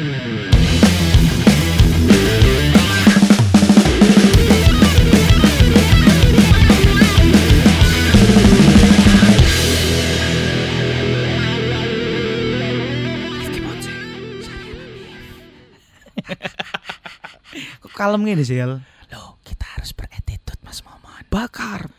Kok kalem gini sih? Loh, kita harus beretitut Mas Momon. Bakar.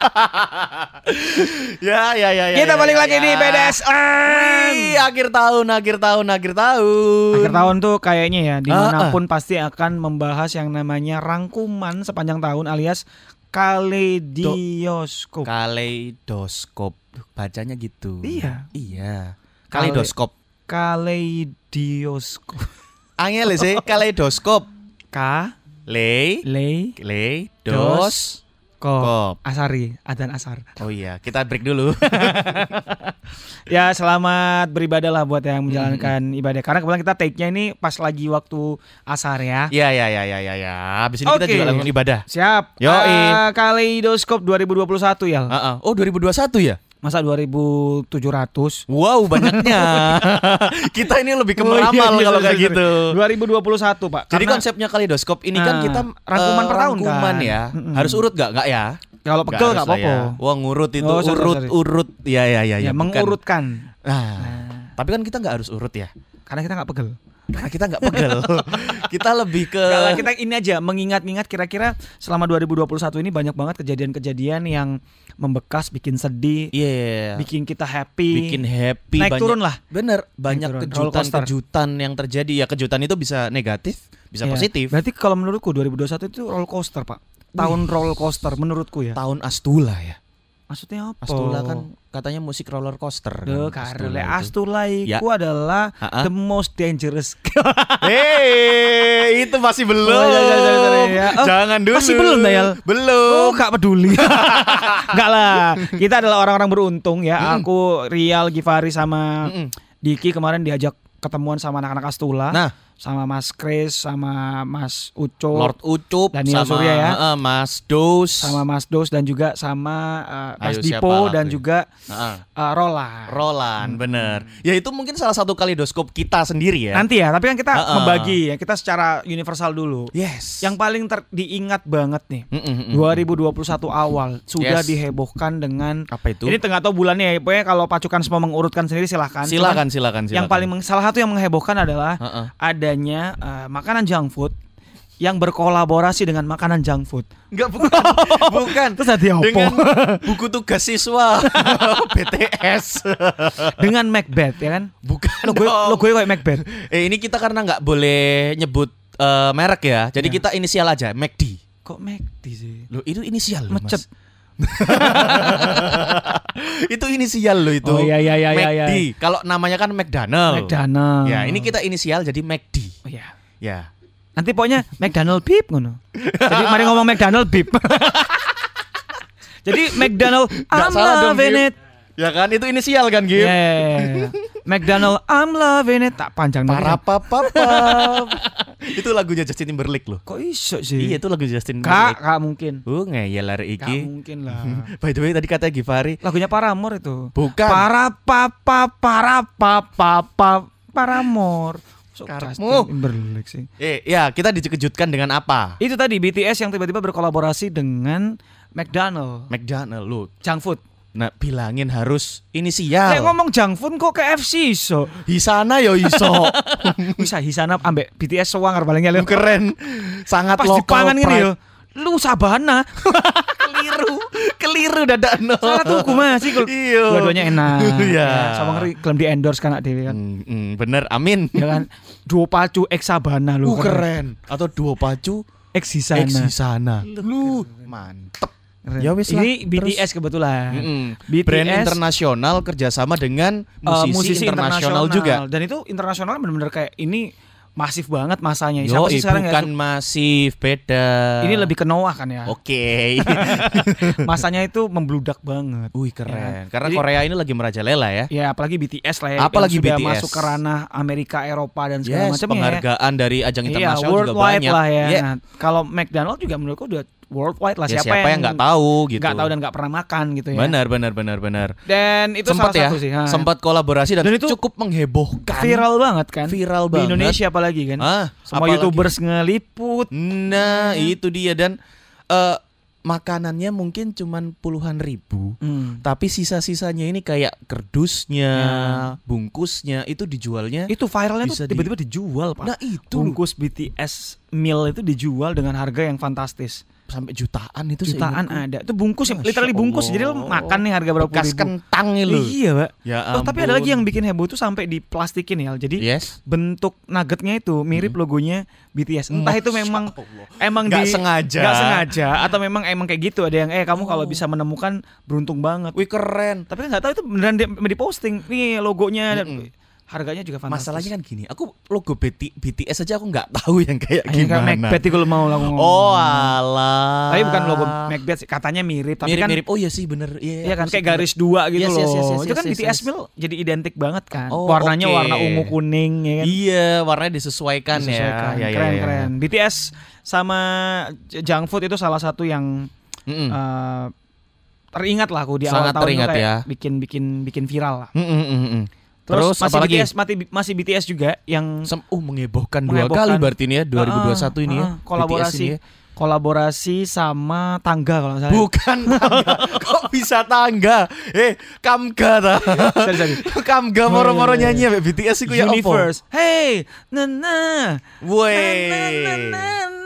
Ya, ya, ya, ya. Kita ya, balik ya, lagi ya. di BDSM. Wih, akhir tahun, akhir tahun, akhir tahun. Akhir tahun tuh kayaknya ya di mana pun pasti akan membahas yang namanya rangkuman sepanjang tahun alias kaleidoskop. Kaleidoskop. Bacanya gitu. Iya. Iya. Kaleidoskop. Kaleidoskop. Angel sih, kaleidoskop. K Le, le le, dos, kop. kop. Asari, adan asar. Oh iya, kita break dulu. Ya selamat beribadah lah buat yang menjalankan ibadah. Karena kebetulan kita take-nya ini pas lagi waktu asar ya. Iya, iya, iya, iya, iya, ya. Habis ini kita Oke. juga langsung ibadah. Siap. Yoi. Eh, Kaleidoskop 2021 ya. Heeh. Oh, 2021 ya? Masa 2700? Wow, banyaknya. kita ini lebih ke Oh, iya, meramal iya, kalau sorry, kayak sorry. gitu. 2021, Pak. Jadi Karena konsepnya kaleidoskop ini kan Ah, kita rangkuman eh, per tahun rangkuman kan. ya. Mm-mm. Harus urut gak? Gak ya? kalau pegel lah apa-apa. ya. Wah, ngurut itu Oh, sorry, urut sorry. urut. Ya ya ya Ya, ya. bukan. mengurutkan. Nah, tapi kan kita nggak harus urut ya. Karena kita nggak pegel. Karena kita nggak pegel. kita lebih ke lah, kita ini aja mengingat-ingat kira-kira selama 2021 ini banyak banget kejadian-kejadian yang membekas, bikin sedih, Iya. bikin kita happy. bikin happy Naik banyak, turun lah. bener banyak kejutan-kejutan yang terjadi ya kejutan itu bisa negatif bisa Iya. positif Berarti kalau menurutku 2021 itu roller coaster, Pak. Tahun roller coaster menurutku ya. tahun Astula ya Maksudnya apa? Astula kan katanya musik roller coaster Duh, kan, karena itu. Astula Ya. itu adalah Ha-ha. the most dangerous. Hei, itu masih belum. Oh, iya, iya, iya, iya. Oh, Jangan dulu. masih belum, Dayal? Belum. Oh, gak peduli. Enggak lah. Kita adalah orang-orang beruntung ya. Aku Rial Givari sama Mm-mm. Diki kemarin diajak ketemuan sama anak-anak Astula. Nah, sama Mas Kris, sama Mas Uco, Lord Ucup Daniel sama Surya ya. Heeh, Mas Dos sama Mas Dos dan juga sama uh, Mas Ayo, Dipo dan juga Heeh. uh, Rola. Roland, bener. Ya itu mungkin salah satu kaleidoskop kita sendiri ya. Nanti ya, tapi kan kita Uh-uh. membagi ya. Kita secara universal dulu. Yes. Yang paling ter- diingat banget nih. Mm-mm, mm-mm. 2021 awal sudah Yes. dihebohkan dengan apa itu? Ini tengah tahu bulannya ya. Pokoknya kalau pacukan semua mengurutkan sendiri silahkan. silakan, Cuman silakan, silakan. Yang paling salah satu yang menghebohkan adalah Heeh. Adanya eh, makanan junk food yang berkolaborasi dengan makanan junk food. Enggak bukan. bukan. Terus ada apa? Dengan buku tugas siswa BTS. dengan Macbeth ya kan? Bukan. Lo gue lo gue kayak Macbeth. Eh ini kita karena nggak boleh nyebut eh, merek ya. Jadi Ya. kita inisial aja, McD. Kok McD sih? Loh, itu inisial Mecet. Mas. itu inisial loh itu. Oh, iya, iya, iya, iya, McD. Kalau namanya kan McDonald. McDonald. Ya, ini kita inisial jadi McD. Oh, iya. Ya. Nanti pokoknya McDonald beep ngono. Jadi mari ngomong McDonald beep. Jadi McDonald I'm loving it. Ya kan itu inisial kan, Gip? Yeah. Iya, McDonald I'm loving it. Tak panjang. Para papa Itu lagunya Justin Timberlake loh. Kok iso sih? Iya, itu lagu Justin Kak, Timberlake. kak mungkin. Uh, ngeyel Kak iki. mungkin lah. By the way tadi katanya Givari Lagunya Paramore itu. Bukan. Para papa para papa pa Paramore. So. Justin Timberlake sih. Eh, ya kita dikejutkan dengan apa? Itu tadi BTS yang tiba-tiba berkolaborasi dengan McDonald. McDonald lu. Junk food. Nah, bilangin harus inisial. Kayak ngomong food kok KFC iso. Hisana yo iso. Bisa hisana ambek BTS sewangar palingnya lho. Keren. Sangat Pas lokal. dipangan gini pride. yo. Lu sabana. Keliru. Keliru dadakno. Salah tuku masih kok. Iya. Dua-duanya enak. Iya. Ya, sama ngeri klaim di endorse kan Dewi kan. Hmm, hmm, bener, amin. Ya kan. Duo pacu X sabana lu. Uh, keren. Atau duo pacu X hisana. Hisana. Lu mantep. Keren. Ya wis lah. Ini BTS kebetulan. Mm-mm. BTS Brand internasional kerjasama dengan eh, musisi, internasional juga. Dan itu internasional benar-benar kayak ini masif banget masanya. Yo, Siapa sih sekarang ya? bukan masif, beda. Ini lebih ke Noah kan ya. Oke. Masanya itu membludak banget. Wih keren. Ya. Karena Jadi- Korea ini lagi merajalela ya. Ya apalagi BTS lah ya. Apalagi yang sudah BTS. masuk ke ranah Amerika, Eropa dan segala Yes, macamnya. ya. penghargaan dari ajang Iya, internasional juga worldwide banyak. lah ya. Yeah. Nah, kalau McDonald juga menurutku udah worldwide lah Ya, siapa, yang nggak tahu gitu. nggak tahu dan nggak pernah makan gitu ya. Benar, benar, benar, benar. Dan itu sempat salah ya, satu sih. ha. sempat kolaborasi dan, Dan itu cukup menghebohkan. viral banget kan. Viral Di banget. Indonesia apalagi kan. Ah, Semua apalagi. youtubers ngeliput. Nah, itu dia dan eh, makanannya mungkin cuman puluhan ribu. Hmm. Tapi sisa-sisanya ini kayak kerdusnya, Ya. bungkusnya itu dijualnya. Itu viralnya Bisa tuh di- tiba-tiba dijual, Pak. Nah, itu. Bungkus BTS meal itu dijual dengan harga yang fantastis. Sampai jutaan itu Jutaan seingatku. ada. Itu bungkus Masya literally bungkus. Allah. Jadi lo makan nih harga berapa Bekas ribu. kentang nih lu. Iya, Pak. Ya Oh, tapi ada lagi yang bikin heboh tuh sampai diplastikin ya. Jadi Yes. bentuk nuggetnya itu mirip logonya BTS. Entah itu memang Allah. emang Nggak di sengaja. nggak sengaja atau memang emang kayak gitu ada yang eh kamu kalau Oh. bisa menemukan beruntung banget. Wih keren. Tapi nggak tahu itu beneran di, di posting nih logonya dan Mm-mm. Harganya juga fantastis. Masalahnya kan gini, aku logo BT, BTS aja aku nggak tahu yang kayak kan gimana. Macbeth kalau mau lah ngomong. Oh alah. Tapi bukan logo Macbeth sih, katanya mirip tapi kan Mirip-mirip. Oh iya sih bener. Iya, Iya kan kayak garis dua gitu Yes, loh. yes, yes, yes, itu kan yes, BTS yes. Mil jadi identik banget kan. Oh, Warnanya oke. warna ungu kuning ya kan. Iya, warnanya disesuaikan, Disesuaikan. ya. Ya, ya, keren ya. keren. BTS sama junk food itu salah satu yang Mm-mm. eh, teringat lah aku di Sangat awal tahun teringat ya. bikin bikin bikin viral lah. Mm-mm, mm-mm, mm. Terus, Terus, masih apalagi? BTS mati, masih BTS juga yang Sem- uh, menghebohkan, dua kali berarti ini ya 2021 Ah, ini ya. ah, kolaborasi. Ini ya. kolaborasi sama Tangga kalau salah. Bukan tangga. Kok bisa tangga? Eh, Kamga ta. Sorry. Kamga Oh, moro-moro iya, iya. nyanyi ya BTS iku ya? Universe. Hey, na na. Woi.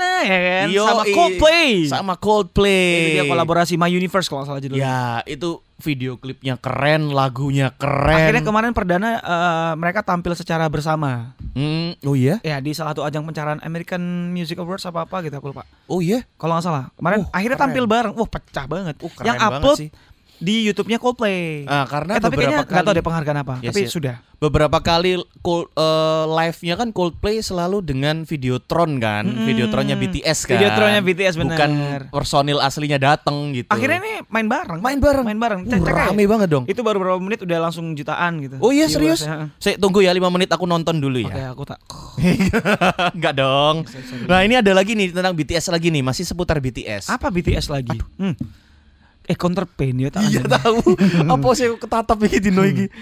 Na, na, na, na, ya kan? Yo, sama Coldplay. Sama Coldplay. Itu dia kolaborasi My Universe kalau nggak salah judulnya. Ya, itu video klipnya keren, lagunya keren. Akhirnya kemarin perdana eh, mereka tampil secara bersama. Hmm, oh iya? Ya di salah satu ajang pencarian American Music Awards apa apa gitu aku lupa. Oh iya? Kalau nggak salah. Kemarin Oh, akhirnya keren. tampil bareng. Wah pecah banget. Oh, keren Yang banget upload sih. Di YouTube-nya Coldplay. Ah, karena eh, tapi beberapa kayaknya nggak tahu kali- deh penghargaan apa. Yes, tapi yes. sudah. beberapa kali Cold, eh, live-nya kan Coldplay selalu dengan Videotron kan, Mm-mm. Videotronnya BTS kan. Videotronnya BTS, bener. Bukan personil aslinya dateng gitu. Akhirnya ini main bareng. main bareng. Main bareng. Uh, Cek- rame banget dong. Itu baru beberapa menit udah langsung jutaan gitu. Oh iya serius? ya. Saya tunggu ya 5 menit aku nonton dulu Oke, ya. aku tak. Enggak dong. Nah, ini ada lagi nih tentang BTS lagi nih, masih seputar BTS. Apa BTS lagi? Hmm. Eh counter pain ya tak Iya tahu. Apa sih ketatap iki dino iki.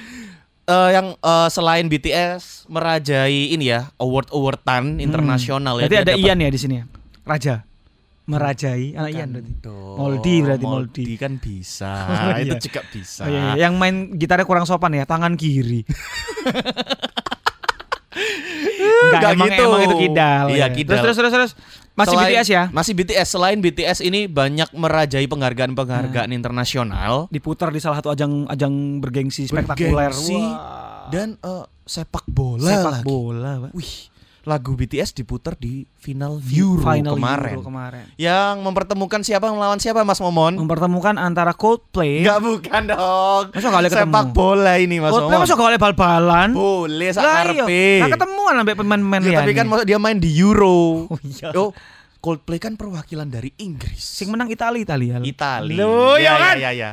Eh, yang eh, selain BTS merajai ini ya award-awardan internasional ya. Hmm. Berarti dia ada Ian ya di sini ya. Raja. Merajai anak Ian berarti. Moldi berarti, Moldi. kan bisa. Oh, Itu iya. juga bisa. Oh, iya, iya. Yang main gitarnya kurang sopan ya, tangan kiri. Enggak, Nggak emang, gitu. emang itu kidal. Iya, ya. kidal. Terus terus terus terus. Masih Selain- BTS ya? Masih BTS. Selain BTS ini banyak merajai penghargaan-penghargaan internasional Diputar di salah satu ajang ajang bergengsi spektakuler. Bergengsi Wah. dan eh, sepak bola sepak lagi. bola. Wih, lagu BTS diputar di final Euro Final kemarin. Euro kemarin. Yang mempertemukan siapa melawan siapa Mas Momon? Mempertemukan antara Coldplay. Enggak bukan dong. Masa boleh ketemu? Sepak bola ini Mas Coldplay Momon. masuk ke bal-balan. Boleh Lah iya. sakarepe. Nah ketemuan sampai pemain-pemain Ya, tapi kan maksud dia main di Euro. Oh iya. Oh, Coldplay kan perwakilan dari Inggris. Sing menang Italia Italia. Itali. Loh, ya, ya kan? ya, ya, ya.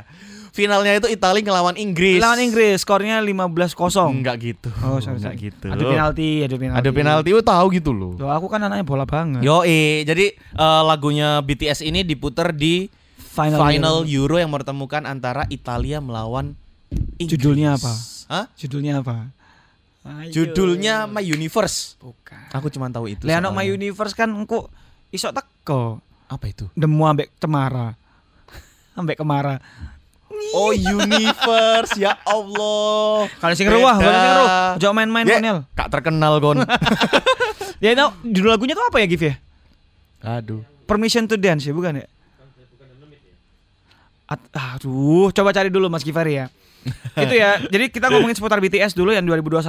Finalnya itu Italia ngelawan Inggris. Lawan Inggris, skornya 15-0. Enggak gitu. Oh, sorry, Enggak gitu. Ada penalti, ada penalti. Ada penalti, lu tahu gitu loh. Loh, aku kan anaknya bola banget. Yo, jadi eh, lagunya BTS ini diputar di Final, final Euro. Euro yang mempertemukan antara Italia melawan Inggris. Judulnya apa? Hah? Judulnya apa? Ayo. Judulnya My Universe. bukan. Aku cuma tahu itu. Leano soalnya. My Universe kan engko iso teko. Apa itu? Demu ambek cemara. ambek kemara. Oh, Universe. ya Allah. Kalau sing ruah, kalau sing ruah. Jangan main-main Konel. Kak terkenal kon. Ya, no, judul lagunya tuh apa ya, Gif ya? Aduh. Permission to Dance ya, bukan ya? At- aduh, coba cari dulu Mas Givari ya. itu ya. Jadi kita ngomongin seputar BTS dulu yang 2021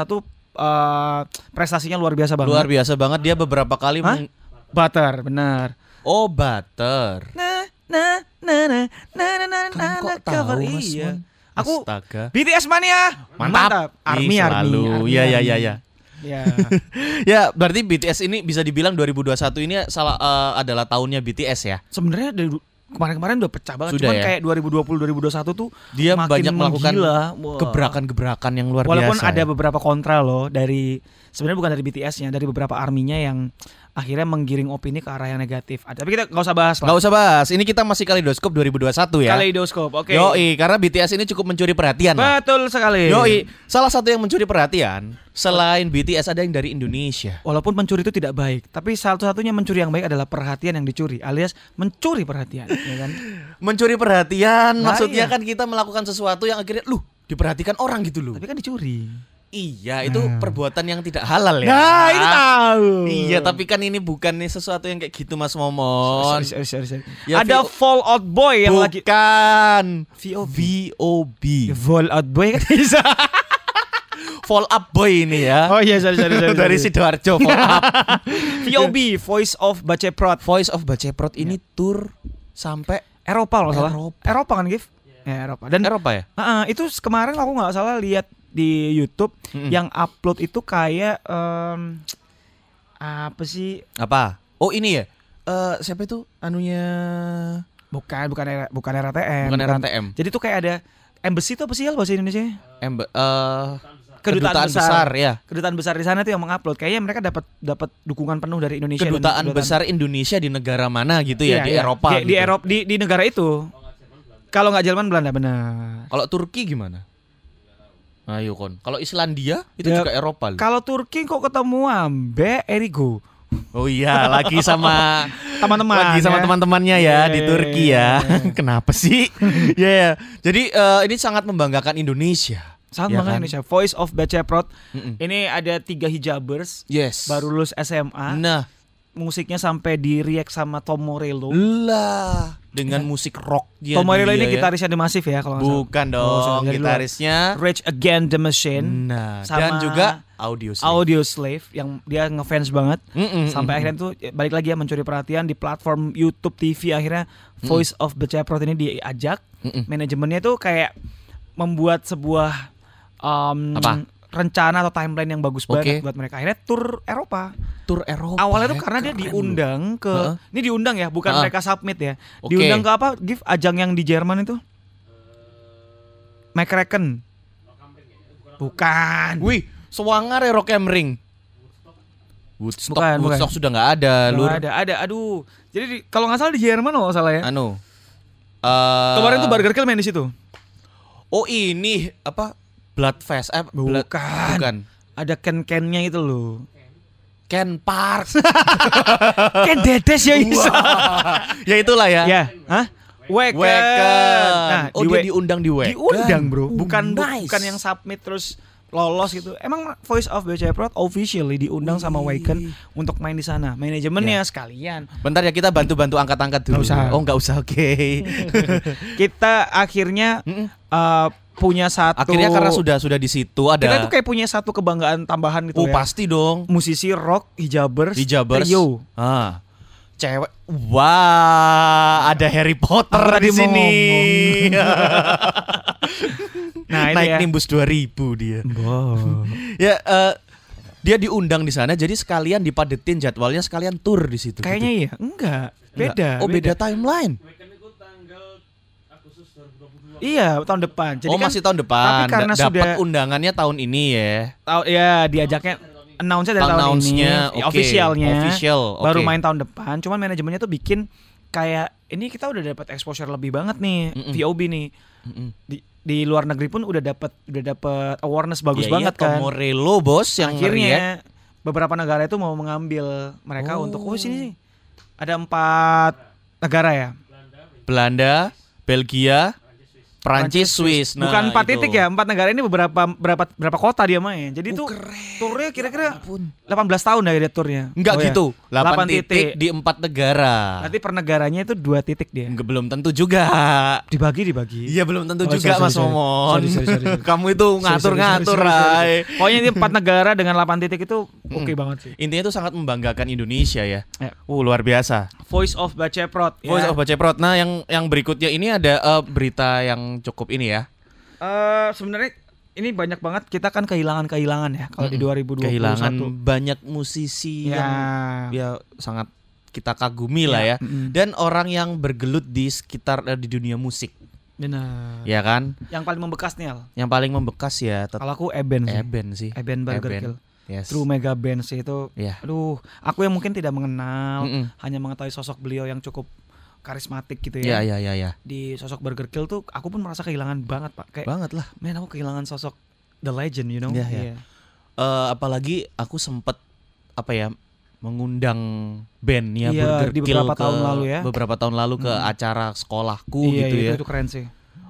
eh prestasinya luar biasa banget. Luar biasa banget dia beberapa kali Hah? Butter, benar. Oh, butter. Nah, nah, nah, nah, nah, nah, nah, Kamu nah, kok nah, tahu, cover iya. Aku Astaga. BTS mania. Mantap. Army, Ih, army, selalu. army, Iya, iya, iya, iya. Ya. Ya, berarti BTS ini bisa dibilang 2021 ini salah eh, adalah tahunnya BTS ya. Sebenarnya dari kemarin-kemarin udah pecah banget. Sudah Cuman ya? kayak 2020 2021 tuh Dia makin banyak melakukan. Gebrakan-gebrakan yang luar Walaupun biasa. ada ya. beberapa kontra loh dari sebenarnya bukan dari BTS-nya, dari beberapa arminya yang akhirnya menggiring opini ke arah yang negatif. Ah, Tapi kita nggak usah bahas Nggak lah. usah bahas. Ini kita masih kalidoskop 2021 ya. Kaleidoskop, oke. Yoi, karena BTS ini cukup mencuri perhatian. lah. Betul sekali. Yoi, salah satu yang mencuri perhatian selain BTS ada yang dari Indonesia. Walaupun mencuri itu tidak baik, tapi satu-satunya mencuri yang baik adalah perhatian yang dicuri, alias mencuri perhatian, ya kan? Mencuri perhatian, Nah, maksudnya iya. kan kita melakukan sesuatu yang akhirnya lu diperhatikan orang gitu loh. Tapi kan dicuri. Iya, itu Nah. perbuatan yang tidak halal ya. Nah, itu tahu. Iya, tapi kan ini bukan nih sesuatu yang kayak gitu Mas Momon. Sorry, sorry, sorry, sorry. Ya, Ada VO Fallout Boy yang lagi Bukan. VOB. VOB. Fallout Boy kan bisa. Fall up boy ini ya. Oh iya, sorry, sorry, sorry. Dari. Sidoarjo Fall up. VOB, Voice of Baceprot. Voice of Baceprot ini tour sampai Eropa nggak salah. Eropa. Eropa kan, Gif? Ya, Eropa. Dan Eropa ya? Ah, ah, itu kemarin aku nggak salah lihat di YouTube Mm-mm. yang upload itu kayak em, apa sih? Apa? Oh, ini ya. Eh siapa itu anunya Bukan, bukan era, bukan RATM. bukan RATM. Jadi tuh kayak ada embassy itu apa sih Al, bahasa Indonesia? Embe, eh Kedutaan kedutaan, besar. besar. ya. Kedutaan besar di sana tuh yang mengupload. Kayaknya mereka dapat dapat dukungan penuh dari Indonesia. dan Kedutaan besar Indonesia di negara mana gitu ya Iya, di iya. Eropa. Di, di gitu. Eropa di, di negara itu. Kalau nggak Jerman Belanda benar. Kalau Turki gimana? Ayo kon. Kalau Islandia itu Ya, juga Eropa. Kalau Turki kok ketemu ambe Erigo. Oh iya, lagi sama Teman-teman. lagi sama ya. teman-temannya ya di Iya, Turki iya, ya. iya. Kenapa sih? Ya, ya. Jadi eh, ini sangat membanggakan Indonesia. Sangat Ya bangga kan? Indonesia. Voice of Baceprot. Mm-mm. Ini ada tiga hijabers Yes. baru lulus SMA. Nah, Musiknya sampai di react sama Tom Morello. lah dengan musik rock dia. Tom Morello ini ya. gitarisnya The Massive ya kalau. Bukan Oh, dong, luar. gitarisnya. Rage Against the Machine. Nah, Sama dan juga audio Slave. Audio Slave yang dia ngefans banget. Mm-mm, Sampai mm-mm. akhirnya tuh ya, balik lagi ya mencuri perhatian di platform YouTube TV akhirnya Voice of Baceprot ini diajak. Mm-mm. Manajemennya tuh kayak membuat sebuah um, Apa? Rencana atau timeline yang bagus banget Oke. buat mereka. Akhirnya tur Eropa. Tur Eropa. Awalnya tuh ya, karena dia diundang ke Heeh. ini diundang ya, bukan Heeh. mereka submit ya. Oke. Diundang ke apa? Give ajang yang di Jerman itu. Mike Recken. Bukan. loh. Wih, sewangar ya Rock Ring. Woodstock, Bukan, bukan. Woodstock sudah nggak ada, Nggak lur. ada, ada. Aduh. Jadi di- kalau nggak salah di Jerman kalau nggak salah ya. Anu. eh, Kemarin tuh Burger Kill main di situ. Oh ini apa? Bloodfest. Eh, Blood- Bukan. bukan. Ada Ken-Kennya itu loh. Ken Park. Ken Dedes ya bisa. ya itulah ya. ya, hah? Wacken. Wacken. Nah, oh di dia diundang di Wacken. diundang bro Oh, bukan bu- nice. bukan yang submit terus lolos gitu emang Voice of Baceprot officially diundang sama Wih. Wacken untuk main di sana manajemennya sekalian Bentar ya kita bantu-bantu angkat-angkat dulu. Nggak usah. Oh nggak usah, oke. kita akhirnya uh, punya satu Akhirnya karena sudah sudah di situ ada. kita tuh kayak punya satu kebanggaan tambahan gitu oh ya pasti dong. musisi rock hijabers Hijabers. trio Ah. Cewek. Wah, ada Harry Potter Aku tadi di sini. nah Naik ya Nimbus 2000 dia. Wow. Ya eh, dia diundang di sana jadi sekalian dipadetin jadwalnya sekalian tour di situ. kayaknya gitu. iya enggak Enggak. beda Oh, beda timeline. iya tahun depan jadi oh, kan masih tahun depan. tapi karena Da- dapat sudah- undangannya tahun ini ya. tahu ya diajaknya announce-nya dari tahun ini ya, oke. officialnya Official, baru oke. main tahun depan cuman manajemennya tuh bikin kayak ini kita udah dapat exposure lebih banget nih Mm-mm. VOB nih di di luar negeri pun udah dapat udah dapat awareness bagus Ya, banget iya, kan Morello bos yang ngeriak. akhirnya beberapa negara itu mau mengambil mereka Oh. untuk oh sini ada empat negara ya Belanda, Belgia, Prancis, Swiss. Nah, bukan empat itu. titik ya empat negara ini beberapa berapa berapa kota dia main jadi Oh, keren. turnya kira-kira Ampun. 18 tahun dah dia turnya Enggak Oh, ya. gitu. 8, 8 titik, titik. di empat negara. Nanti per negaranya itu dua titik dia. Enggak belum tentu juga. Dibagi dibagi. Iya belum tentu Oh, juga sorry, Mas. Momon. Sorry, sorry, sorry, sorry. Kamu itu ngatur-ngatur, Rai. Pokoknya ini empat negara dengan 8 titik itu oke banget sih. Intinya itu sangat membanggakan Indonesia ya. Ya. Uh, luar biasa. Voice of Baceprot. Voice ya. of Baceprot. Nah, yang yang berikutnya ini ada eh, berita yang cukup ini ya. Eh, sebenarnya ini banyak banget kita kan kehilangan-kehilangan ya kalau di Mm-mm. 2021. Kehilangan banyak musisi Ya. yang ya sangat kita kagumi lah ya. mm-mm. Dan orang yang bergelut di sekitar eh, di dunia musik, Benar. ya kan? Yang paling membekas nih Al. Yang paling membekas ya Kalau aku Eben sih. Eben sih. Eben Burger Eben. Kill. Yes. True Mega Bands itu. Iya. Aduh, aku yang mungkin tidak mengenal, Mm-mm. hanya mengetahui sosok beliau yang cukup karismatik gitu Iya, ya. iya, iya, iya. Di sosok Burger Kill tuh aku pun merasa kehilangan banget, Pak. Kayak Banget lah. men aku kehilangan sosok the legend, you know. Iya, iya. Eh, apalagi aku sempet apa ya mengundang bandnya Iya, Burger di Kill beberapa ke- tahun lalu ya. beberapa tahun lalu ke Mm. acara sekolahku Iya, gitu itu, ya itu keren sih.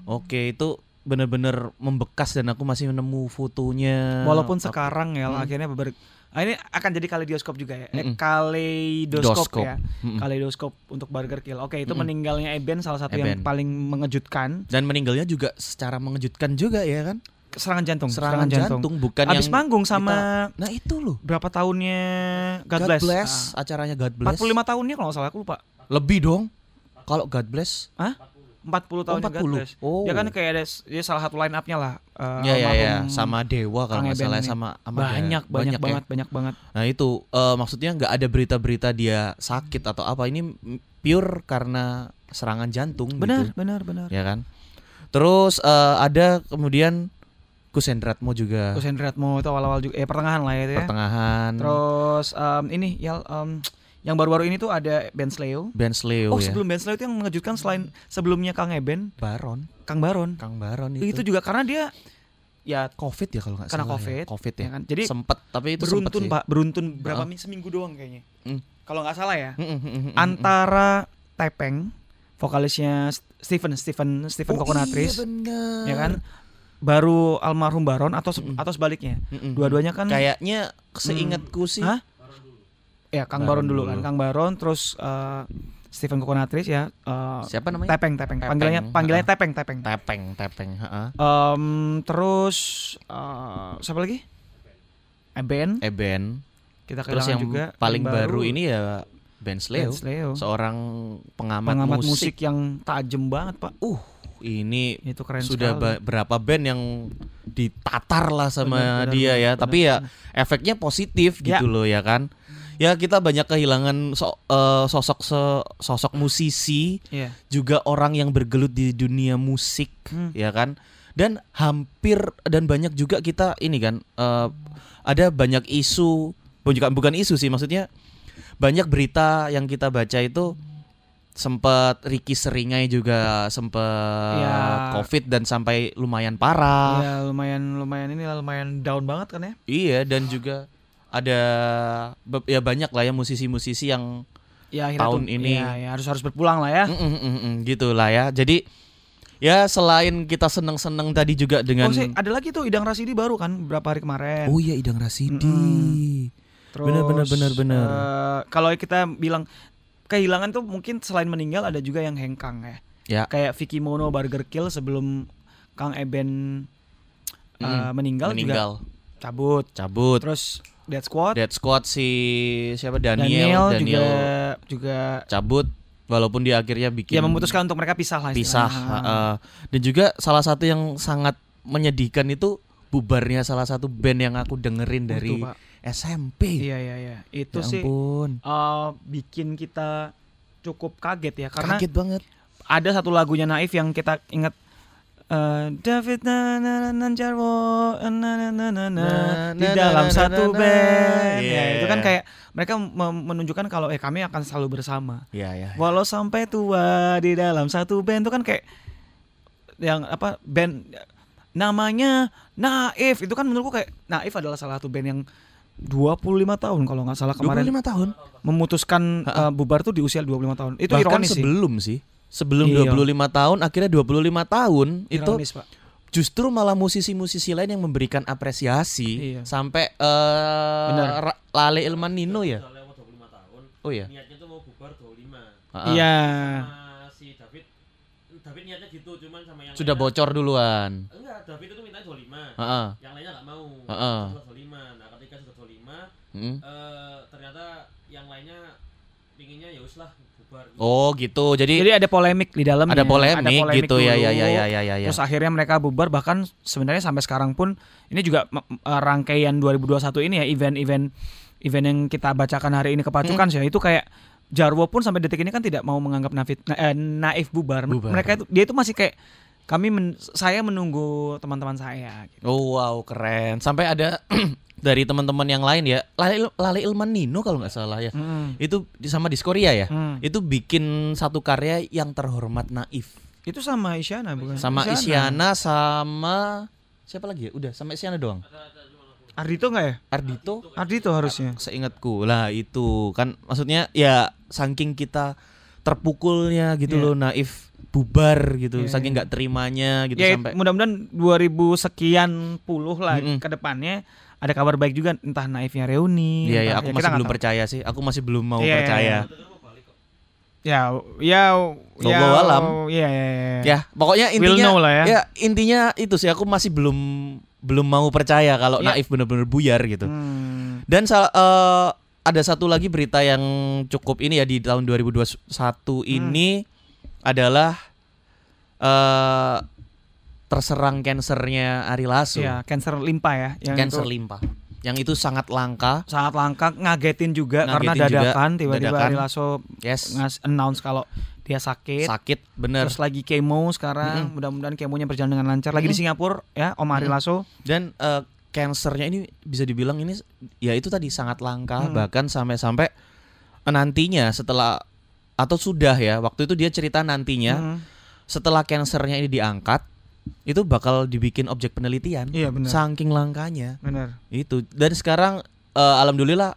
oke itu bener-bener membekas dan aku masih nemu fotonya Walaupun sekarang ya Mm. akhirnya beber Ah, ini akan jadi kaleidoskop juga ya. Eh, Mm-mm. kaleidoskop Doskop. ya. Mm-mm. Kaleidoskop untuk Burger Kill. Oke, itu Mm-mm. meninggalnya Eben salah satu yang Eben. paling mengejutkan. dan meninggalnya juga secara mengejutkan juga ya kan Serangan jantung, serangan, jantung. bukan Abis yang manggung sama kita- nah itu loh berapa tahunnya God, Bless. Ah, acaranya God Bless 45 tahunnya kalau nggak salah aku lupa. lebih dong kalau God Bless 40 tahun God 40. Bless. Oh. Dia kan kayak ada dia salah satu line up-nya lah. eh, ya ya ya sama Dewa kalau nggak salah sama, sama banyak, Da- banyak, ya. banget, banyak banget. Nah itu eh, maksudnya nggak ada berita-berita dia sakit atau apa ini pure karena serangan jantung Benar, gitu, benar, benar. ya kan. Terus eh, ada kemudian Kusendratmo juga Terus Hendry Atmo itu awal-awal juga eh pertengahan lah ya itu ya. pertengahan. Terus em, ini ya em, yang baru-baru ini tuh ada Ben Sleo. Ben Sleo Oh, ya. sebelum Ben Sleo itu yang mengejutkan selain sebelumnya Kang Eben, Baron, Kang Baron. Kang Baron Itu, itu. juga karena dia ya Covid ya kalau nggak Karena salah. COVID, ya. Covid ya. ya kan? Jadi sempet tapi itu sempet beruntun sih. Pak, beruntun berapa minggu seminggu doang kayaknya. Hmm. Kalau nggak salah ya. Mm, mm, mm, mm, mm. Antara Tepeng, vokalisnya Steven Steven Steven Oh, Kokonatris, iya bener. ya kan? Baru almarhum Baron atau se- Mm-mm. atau sebaliknya. Mm, mm. Dua-duanya kan kayaknya seingatku sih Hah? Ya Kang Baron Baron dulu kan. Kang Baron terus eh, Steven Kokonatris ya eh, siapa namanya? Tepeng Tepeng. Tepeng, Panggilannya panggilannya ha-ha. Tepeng Tepeng. Tepeng, Tepeng, heeh. Em, terus eh, siapa lagi? Eben Eben. kita Terus yang juga paling baru, ini ya Ben Sleo, Ben Sleo. seorang pengamat, pengamat musik. musik. yang tajam banget pak Uh, ini itu keren sudah sekali. berapa band yang ditatar lah sama Benar, benar, dia ya. benar, Tapi ya efeknya positif Ya. gitu loh ya kan. Ya kita banyak kehilangan so- eh, sosok se- sosok musisi, Iya. juga orang yang bergelut di dunia musik Hmm. ya kan. Dan hampir dan banyak juga kita ini kan eh, ada banyak isu bukan bukan isu sih maksudnya banyak berita yang kita baca itu sempat Ricky Seringai juga sempat Ya. covid dan sampai lumayan parah ya lumayan lumayan ini lumayan down banget kan ya iya dan juga ada ya banyak lah ya musisi-musisi yang ya Tahun tuh- ini- ya, ya harus harus berpulang lah ya. Mm, mm, mm, mm, gitu lah ya. Jadi ya selain kita seneng-seneng tadi juga dengan oh sih ada lagi tuh Idang Rasidi baru kan beberapa hari kemarin. Oh iya Idang Rasidi. Mm-mm. Terus, bener, bener, bener, bener. eh, kalau kita bilang kehilangan tuh mungkin selain meninggal ada juga yang hengkang ya. Ya. Kayak Vicky Mono Burger Kill sebelum Kang Eben eh, Mm, meninggal, juga meninggal. cabut. Cabut. Terus Dead Squad Dead Squad si siapa Daniel, Daniel Daniel, juga juga cabut walaupun dia akhirnya bikin ya memutuskan untuk mereka pisah lah pisah heeh. dan juga salah satu yang sangat menyedihkan itu bubarnya salah satu band yang aku dengerin Betul, dari Pak. SMP Iya iya iya. Itu ya sih ampun eh, bikin kita cukup kaget ya karena kaget banget ada satu lagunya Naif yang kita ingat eh, David na na na na Jarwo na na na na na di dalam satu band. Ya, Iya. itu kan kayak mereka menunjukkan kalau eh kami akan selalu bersama. ya ya Walau sampai tua di dalam satu band itu kan kayak yang apa band namanya Naif itu kan menurutku kayak Naif adalah salah satu band yang 25 tahun kalau nggak salah kemarin 25 tahun memutuskan uh, bubar tuh di usia 25 tahun. Itu bahkan ironis sih. sebelum sih sebelum Iya. 25 tahun akhirnya 25 tahun itu Ironis, Pak. justru malah musisi-musisi lain yang memberikan apresiasi Iya. sampai Benar. Ra- Lale Ilman Nino ya Soalnya mau 25 tahun. oh ya Niatnya tuh mau bubar 25. Heeh. Iya. Sama si David David niatnya gitu, cuman sama yang sudah lainnya- bocor duluan Enggak, David itu minta 25. Heeh. Yang lainnya enggak mau. Heeh. Sudah 25. Nah, ketika sudah 25, Mm. eh ternyata yang lainnya pinginnya ya lah. Oh gitu jadi, Jadi ada polemik di dalamnya. ada polemik, gitu ya dulu. ya ya ya ya ya ya Terus akhirnya mereka bubar bahkan sebenarnya sampai sekarang pun ini juga eh, rangkaian 2021 ini ya event-event event yang kita bacakan hari ini kepacukan Hmm. sih itu kayak Jarwo pun sampai detik ini kan tidak mau menganggap Naif eh, Naif bubar. Bubar. Mereka itu dia itu masih kayak kami men- saya menunggu teman-teman saya gitu. oh wow keren sampai ada dari teman-teman yang lain ya. Lale Lale Ilman Nino kalau nggak salah ya. Mm. Itu sama di Korea ya. Mm. Itu bikin satu karya yang terhormat naif. Itu sama Isyana bukan? Sama Isyana sama siapa lagi ya? Udah sama Isyana doang. Ardito nggak ya? Ardito Ardito harusnya. seingatku lah itu kan maksudnya ya saking kita terpukulnya gitu Iya. loh naif bubar gitu Iya, saking iya. nggak terimanya gitu ya sampai mudah-mudahan 2000 sekian puluh lah Mm-mm. ke depannya ada kabar baik juga entah naifnya reuni. Iya ya aku kita masih belum tahu. percaya sih aku masih belum mau Iya, iya, percaya Ya, ya, ya, Wallahu alam. Iya, iya, iya. ya pokoknya We'll intinya know lah ya. intinya itu sih aku masih belum belum mau percaya kalau Ya. naif bener-bener buyar gitu Hmm. dan eh, ada satu lagi berita yang cukup ini ya di tahun 2021 Hmm. ini adalah eh terserang kansernya Ari Lasso. Iya, cancer limpa ya. Yang Cancer itu limpa. Yang itu sangat langka. sangat langka, ngagetin juga karena Ngagetin juga, dadakan tiba-tiba. Ari Lasso Yes. ngas announce kalau dia sakit. Sakit bener. Terus lagi kemo sekarang, mudah-mudahan kemonya berjalan dengan lancar. Lagi di Singapura ya, Om Ari. Lasso. Dan eh, cancernya ini bisa dibilang ini ya itu tadi sangat langka Hmm. bahkan sampai-sampai nantinya setelah atau sudah ya waktu itu dia cerita nantinya Hmm. setelah cancernya ini diangkat itu bakal dibikin objek penelitian Iya benar. saking langkanya Benar. itu dan sekarang eh, alhamdulillah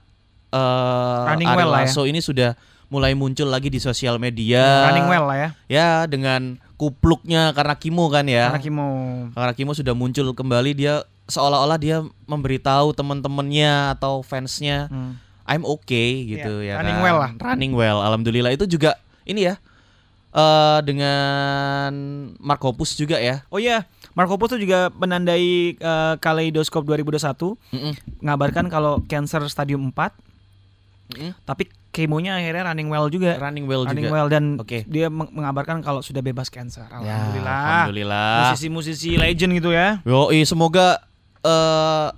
eh Running Ari well lah ya. Lasso ini sudah mulai muncul lagi di sosial media Running well lah ya. ya dengan kupluknya karena Kimo kan ya Karena Kimo. karena Kimo sudah muncul kembali dia seolah-olah dia memberitahu teman-temannya atau fansnya Hmm. I'm okay gitu Iya, ya running kan. well lah. running well alhamdulillah itu juga ini ya eh dengan Markopus juga ya Oh iya, Marco Polo tuh juga menandai eh, Kaleidoskop 2021 Mm-mm. mengabarkan kalau cancer stadium 4 Mm-mm. tapi kemonya akhirnya running well juga. running well running juga well dan Oke. dia meng- mengabarkan kalau sudah bebas cancer. Ya, Alhamdulillah. alhamdulillah Musisi-musisi legend gitu ya. Yoi, semoga eh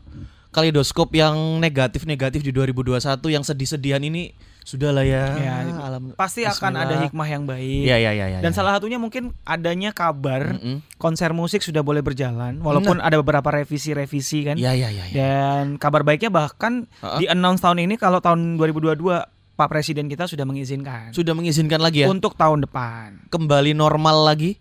kaleidoskop yang negatif-negatif di 2021 yang sedih-sedihan ini sudah lah ya. Ya, Alhamdulillah. Pasti akan Bismillah. ada hikmah yang baik. Iya, iya, iya, iya. Dan iya. salah satunya mungkin adanya kabar Mm-mm. konser musik sudah boleh berjalan walaupun ada beberapa revisi-revisi kan. Iya, iya, iya. iya. Dan kabar baiknya bahkan Ha-ha. di announce tahun ini kalau tahun 2022 Pak Presiden kita sudah mengizinkan Sudah mengizinkan lagi ya. untuk tahun depan. Kembali normal lagi.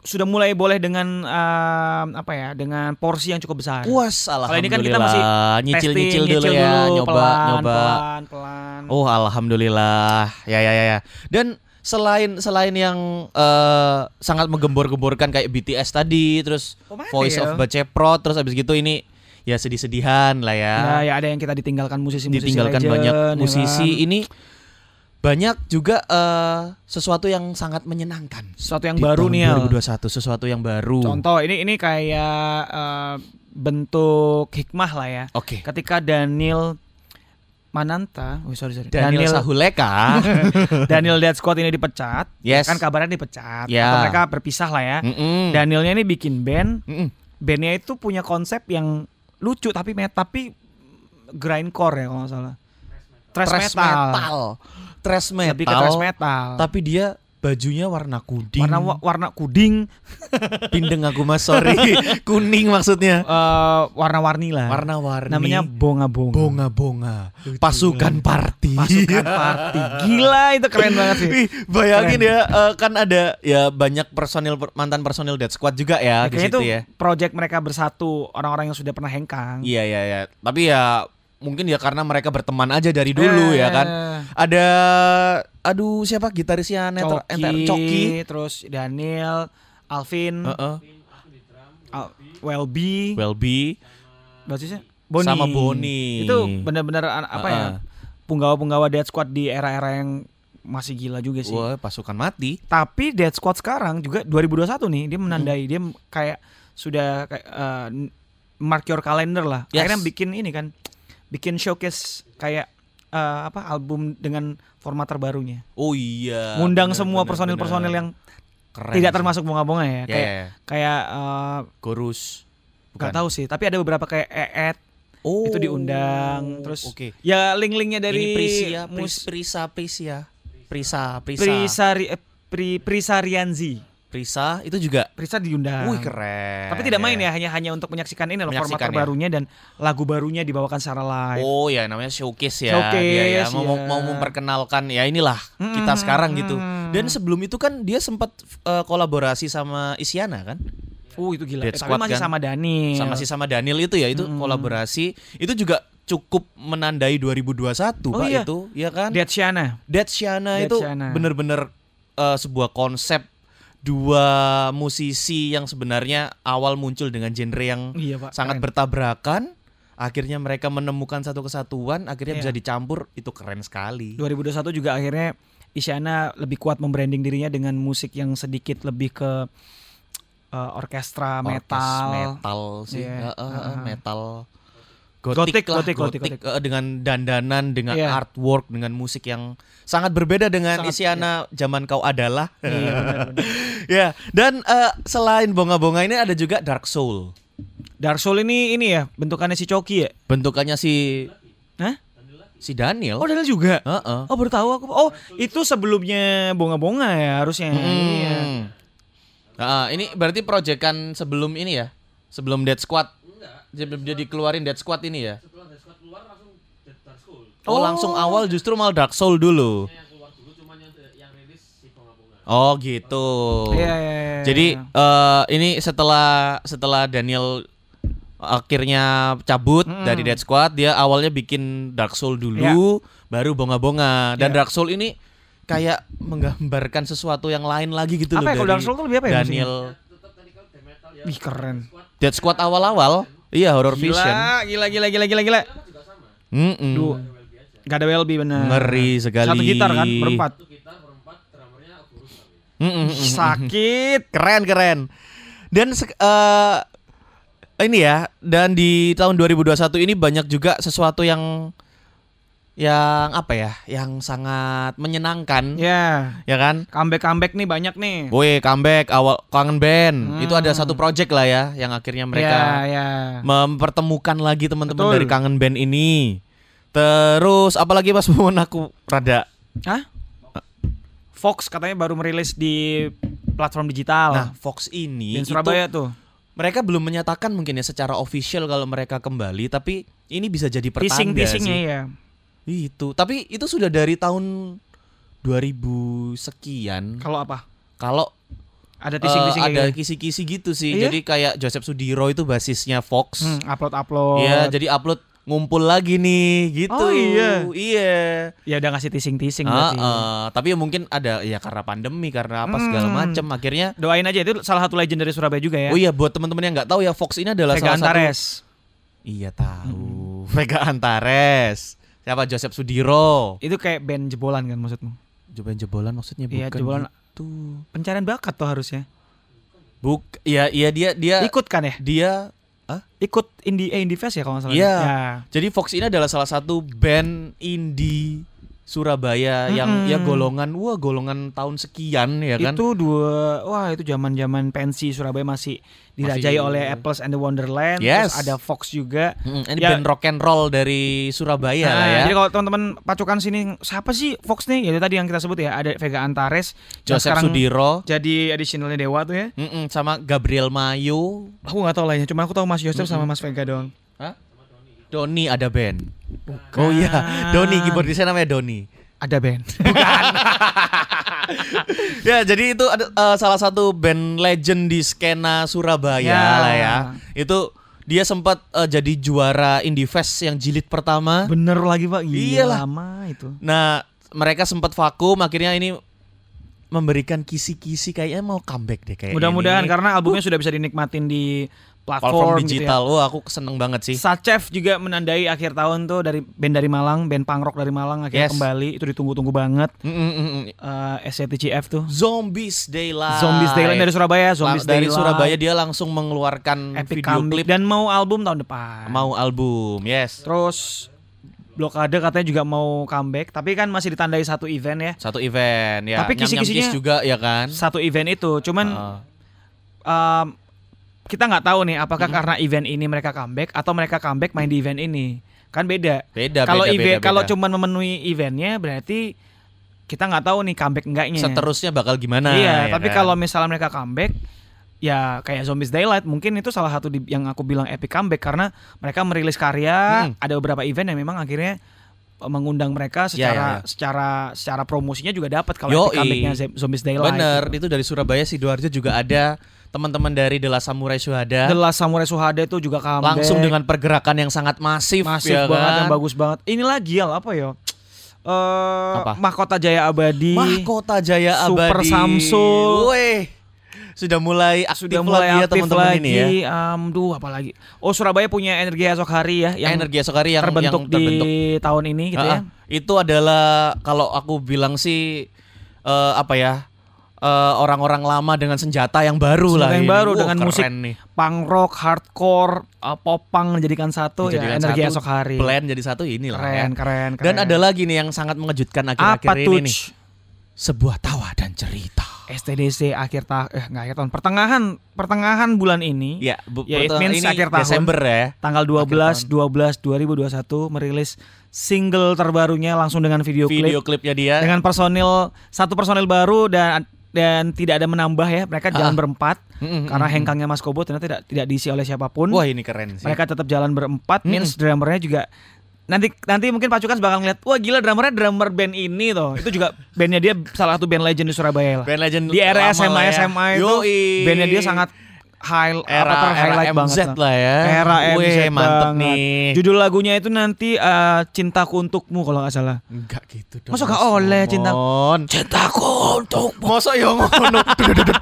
Sudah mulai boleh dengan eh, apa ya? Dengan porsi yang cukup besar. Puas Kalau ini kan kita masih nyicil-nyicil Testing, dulu nyicil ya, dulu, nyoba, pelan, nyoba. Pelan, pelan. Oh, alhamdulillah. Ya, ya, ya, ya. Dan selain selain yang eh, sangat menggembor-gemborkan kayak BTS tadi, terus Pemain Voice ya. of Baceprot, terus abis gitu ini ya sedih-sedihan lah ya. Ya, ya ada yang kita ditinggalkan musisi-musisi ditinggalkan legend, banyak ya musisi kan? ini banyak juga eh, sesuatu yang sangat menyenangkan Sesuatu yang di baru tahun nih ya. 2021 sesuatu yang baru Contoh ini ini kayak eh, bentuk hikmah lah ya. oke Ketika Daniel Mananta, oh sorry sorry, Daniel, Sahuleka Daniel Dead Squad ini dipecat, Yes. kan kabarnya dipecat, Ya. atau mereka berpisah lah ya. Mm-mm. Danielnya ini bikin band, Mm-mm. bandnya itu punya konsep yang lucu tapi tapi grindcore ya kalau nggak salah. Thrash metal. metal Thrash metal Lebih ke thrash metal. tapi dia bajunya warna kuding warna wa- warna kuding, pindeng aku mas sorry kuning maksudnya eh warna-warni lah. warna-warni Namanya bonga-bonga. bonga-bonga pasukan party Pasukan party. Gila itu keren banget sih. Wih, bayangin ya eh, kan ada ya banyak personil mantan personil Dead Squad juga ya di situ itu ya. project mereka bersatu orang-orang yang sudah pernah hengkang. Iya iya ya. Tapi ya mungkin ya karena mereka berteman aja dari dulu ya kan. Eh, Ada aduh siapa gitarisnya Neter Coki, Enter Coki. terus Daniel, Alvin, Heeh. Al- Welby, Welby basisnya Boni. Sama Boni. Itu benar-benar apa ya? Heeh. Punggawa-punggawa Dead Squad di era-era yang masih gila juga sih. Wah, pasukan mati. Tapi Dead Squad sekarang juga 2021 nih dia menandai Hmm. dia kayak sudah kayak eh, mark your calendar lah. Yes. Akhirnya bikin ini kan bikin showcase kayak eh, apa album dengan format terbarunya. Oh iya. Ngundang semua personil-personil yang Keren tidak sih. termasuk bunga-bunga ya. Ya, kayak ya, ya. kayak eh, Gorus. nggak tahu sih, tapi ada beberapa kayak Eet Oh. itu diundang terus Oke. ya link-linknya dari Ini Prisia, Pris, Prisa, Prisia. Prisa, Prisa. Prisari eh, Pri Prisarianzi. Prisa itu juga Prisa diundang. wih keren. Tapi tidak main ya, hanya hanya untuk menyaksikan ini loh format Menyaksikan ya. terbarunya dan lagu barunya dibawakan secara live. Oh ya namanya showcase ya. Showcase, Dia ya mau, ya. mau memperkenalkan ya inilah kita Mm-mm, sekarang gitu. Dan sebelum itu kan dia sempat eh, kolaborasi sama Isyana kan? Uh itu gila. Dead Eh, tapi masih kan? sama Dani. Sama si sama Daniel itu ya itu Mm-mm. kolaborasi. Itu juga cukup menandai 2021 Oh Pak iya. itu, ya kan? Dead Shana. Dead Shana Dead itu bener-bener eh, sebuah konsep dua musisi yang sebenarnya awal muncul dengan genre yang Iya pak. sangat keren. bertabrakan akhirnya mereka menemukan satu kesatuan akhirnya Iya. bisa dicampur itu keren sekali 2021 juga akhirnya Isyana lebih kuat membranding dirinya dengan musik yang sedikit lebih ke uh, orkestra Orkes metal. metal sih Iya. Eh, eh, eh, Ah. metal Gotik, gotik lah gotik, gotik, gotik, eh, dengan dandanan dengan Iya. artwork dengan musik yang sangat berbeda dengan Sangat, Isyana zaman kau adalah Iya, ya dan eh, selain bonga-bonga ini ada juga Dark Soul Dark Soul ini ini ya bentukannya si Coki ya? bentukannya si Hah? si Daniel Oh Daniel juga. Heeh. Oh baru tahu aku. Oh itu sebelumnya bonga-bonga ya harusnya. Iya. Hmm. Nah, ini berarti proyekan sebelum ini ya? Sebelum Dead Squad. Sebelum dia dikeluarin Dead Squad ini ya? setelah dari squad keluar langsung Dead Dark Soul Oh, Oh. langsung awal justru malah Dark Soul dulu. yang keluar dulu cuman yang yang rilis si Oh, gitu. Iya, iya, iya, Jadi iya. eh, ini setelah setelah Daniel akhirnya cabut Mm-mm. dari Dead Squad, dia awalnya bikin Dark Soul dulu, baru bonga-bonga. Dan Iya. Dark Soul ini kayak menggambarkan sesuatu yang lain lagi gitu apa loh ya kalau dari Dark Soul tuh lebih apa ya? Daniel tetap tadi kalau death metal ya Ih keren. Dead Squad awal-awal, iya horror Gila, vision. gila, gila, gila, gila, gila. juga sama Mm-mm. Duh, gak ada WLB bener. Ngeri sekali. Satu gitar kan, berempat. Mm-mm. Ih, Sakit. Keren keren. Dan eh, ini ya, dan di tahun 2021 ini banyak juga sesuatu yang yang apa ya, yang sangat menyenangkan, ya, Ya, kan? comeback comeback nih banyak nih. Woi, comeback awal kangen band. Hmm. Itu ada satu project lah ya yang akhirnya Ya, mereka ya. mempertemukan lagi teman-teman dari kangen band ini. Terus apalagi Mas Mumun aku rada Hah? Fox katanya baru merilis di platform digital. Nah, Fox ini di itu Surabaya tuh. mereka belum menyatakan mungkin ya secara official kalau mereka kembali, tapi ini bisa jadi pertanda Teasing-teasingnya sih. ya. Itu, tapi itu sudah dari tahun 2000 sekian. Kalau apa? Kalau Ada eh, teasing-teasing kayak ada gitu. kisi-kisi gitu sih. Iya? Jadi kayak Joseph Sudiro itu basisnya Fox. Hmm, upload-upload. Iya, jadi upload ngumpul lagi nih gitu. Oh, iya. Iya. Ya udah ngasih teasing-teasing Ah, berarti. ah. tapi ya mungkin ada ya karena pandemi, karena apa segala Hmm. macam akhirnya Doain aja itu salah satu legend dari Surabaya juga ya. Oh iya buat teman-teman yang nggak tahu ya Fox ini adalah Vega salah satu Antares. Iya tahu. Vega Antares. Siapa Joseph Sudiro? Itu kayak band jebolan kan maksudmu? Jebolan jebolan maksudnya bukan Iya, jebolan. gitu. Pencarian bakat tuh harusnya. Buk, iya iya dia dia Ikut kan ya? dia Ikut Indie eh, Indie Fest ya kalau nggak salah. Iya. Ya. jadi Fox ini adalah salah satu band indie Surabaya yang Mm-mm. ya golongan wah golongan tahun sekian ya kan. Itu dua wah itu zaman-zaman pensi Surabaya masih dirajai Masih- oleh Apples and the Wonderland. Yes. Terus ada Fox juga. Mm, ini Ya. band rock and roll dari Surabaya Nah, lah ya. Jadi kalau teman-teman pacukan sini siapa sih Fox nih? Ya tadi yang kita sebut ya ada Vega Antares. yang Joseph Sudiro, Jadi additionalnya Dewa tuh ya. mm-mm, sama Gabriel Mayu, Aku nggak tahu lainnya, cuma aku tahu Mas Yosef sama Mas Vega doang. Doni ada band. Oh iya, Doni keyboardisnya namanya Doni. Ada band. ya jadi itu ada eh, salah satu band legend di skena Surabaya Ya. lah ya. Itu dia sempat eh, jadi juara Indie Fest yang jilid pertama. Bener lagi Pak. Iyalah. lama itu. Nah mereka sempat vakum akhirnya ini memberikan kisi-kisi kayaknya mau comeback deh kayak Mudah-mudahan karena albumnya sudah bisa dinikmatin di platform, platform gitu digital. Wah aku seneng banget sih. ya. Sachev juga menandai akhir tahun tuh dari band dari Malang, band punk rock dari Malang akhirnya Yes. kembali. Itu ditunggu-tunggu banget. Mm, mm, mm, mm. Eh SCTGF tuh. Zombies Daylight. Zombies Daylight dari Surabaya, Zombies dari Daylight. Surabaya dia langsung mengeluarkan Epic video klip dan mau album tahun depan. mau album. Yes. Terus Blokade katanya juga mau comeback, tapi kan masih ditandai satu event ya. Satu event ya. Tapi kisi-kisinya- juga ya kan. Satu event itu, cuman Heeh. um, kita nggak tahu nih apakah Hmm. karena event ini mereka comeback atau mereka comeback main di event ini. Kan beda. beda Kalau event kalau cuman memenuhi eventnya berarti kita nggak tahu nih comeback enggaknya. Seterusnya bakal gimana? iya, ya tapi kan? kalau misalnya mereka comeback ya kayak Zombies Daylight mungkin itu salah satu di- yang aku bilang epic comeback karena mereka merilis karya, Mm. ada beberapa event yang memang akhirnya eh, mengundang mereka Ya, secara ya, ya. secara secara promosinya juga dapat kalau epic comebacknya Zombies Daylight. Bener, gitu. itu dari Surabaya Sidoarjo juga ada teman-teman dari The Last Samurai Syuhada The Last Samurai Suhada itu juga comeback. langsung dengan pergerakan yang sangat masif, masif ya banget kan? yang bagus banget. Ini lagi ya apa ya? Eh Apa? Mahkota Jaya Abadi. Mahkota Jaya Super Abadi. Samsul. Weh. Sudah mulai aktif sudah mulai lagi ya teman-teman lagi. ini ya. Em, duh apa lagi? Oh Surabaya punya energi esok hari ya yang Energi esok hari yang terbentuk, yang terbentuk. di tahun ini gitu Ah, ya. Itu adalah kalau aku bilang sih eh, apa ya? eh, orang-orang lama dengan senjata yang baru Senjata lah. yang ini. baru Wah, dengan keren musik nih. Punk rock, hardcore, eh, popang dijadikan satu ya Dijadikan energi satu, esok hari. Blend jadi satu inilah ya. Keren, keren, keren. Dan ada lagi nih yang sangat mengejutkan apa akhir-akhir tuh? ini nih. Sebuah tawa dan cerita. STDC akhir tahun eh nggak akhir tahun pertengahan pertengahan bulan ini Ya, bu, Ya, it means ini akhir tahun. Desember ya. tanggal 12 12 2021 merilis single terbarunya langsung dengan video, Video klip klipnya dia. dengan personil satu personil baru dan dan tidak ada menambah ya mereka jalan Ah. berempat Mm-mm, karena mm-mm. hengkangnya Mas Kobo ternyata tidak tidak diisi oleh siapa pun Wah, ini keren sih. mereka tetap jalan berempat Mm-mm. means drummernya juga nanti nanti mungkin Pak Cukas bakal ngeliat wah gila drummernya drummer band ini tuh itu juga bandnya dia salah satu band legend di Surabaya lah Band legend di era SMA ya. SMA itu Yoi. bandnya dia sangat high era apa highlight era banget MZ lah ya. Era MZ Weh, mantep banget. nih. Judul lagunya itu nanti eh, Cintaku Untukmu kalau nggak salah. Enggak gitu dong. Masa nggak Mas oleh cinta-. Cintaku Untukmu. Masa ya ngono.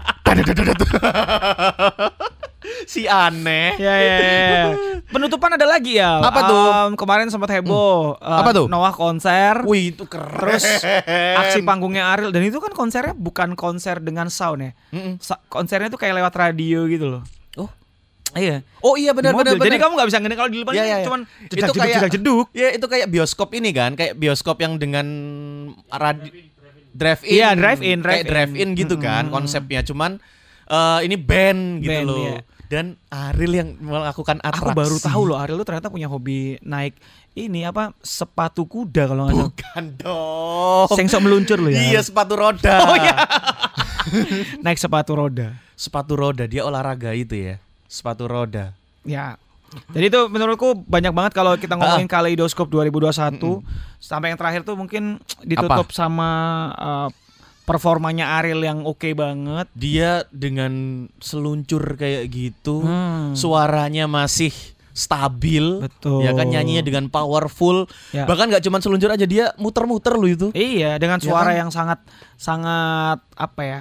si aneh. Ya, ya, ya. Penutupan ada lagi ya. Apa tuh? Em, kemarin sempat heboh. Em, Apa tuh? Noah konser. Wih, itu keren. Terus aksi panggungnya Ariel dan itu kan konsernya bukan konser dengan sound ya. Mm-mm. Sa- konsernya tuh kayak lewat radio gitu loh. Oh. Iya. Oh iya benar benar Jadi kamu nggak bisa ngene kalau di depan iya, iya. cuman Itu jeduk kayak- jeduk. Ya itu kayak bioskop ini kan, kayak bioskop yang dengan radi drive-in. Iya, drive-in, Kayak drive-in. drive-in gitu kan Mm-mm. konsepnya. Cuman eh, ini band gitu Band, loh. iya. Dan Ariel yang melakukan atraksi. Aku baru tahu loh Ariel tuh ternyata punya hobi naik ini apa sepatu kuda kalau nggak salah. Bukan dong. Seng sok meluncur loh ya. Iya, sepatu roda. Oh iya. naik sepatu roda. sepatu roda dia olahraga itu ya. Sepatu roda. Ya. Jadi itu menurutku banyak banget kalau kita ngomongin Kaleidoskop 2021 sampai yang terakhir tuh mungkin ditutup sama uh, performanya Ariel yang oke banget. Dia dengan seluncur kayak gitu, Hmm. suaranya masih stabil. Betul. Ya kan nyanyinya dengan powerful. Ya. Bahkan nggak cuma seluncur aja dia muter-muter loh itu. Iya, dengan Ya suara kan? yang sangat sangat apa ya?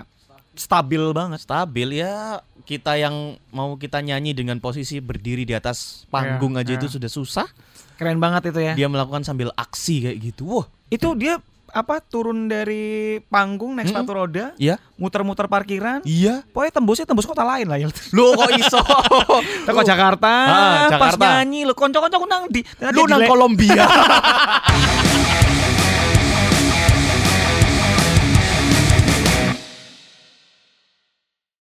stabil banget. Stabil ya kita yang mau kita nyanyi dengan posisi berdiri di atas panggung Iya, aja iya. itu sudah susah. Keren banget itu ya. Dia melakukan sambil aksi kayak gitu. Wah, Itu dia apa turun dari panggung naik Mm-mm. sepatu roda, ya. muter-muter parkiran. Iya. Pokoknya tembusnya tembus kota lain lah ya. Lo kok iso? Teko Jakarta, Ah, pas Jakarta. nyanyi lo konco-konco nang di Lu nang Kolombia.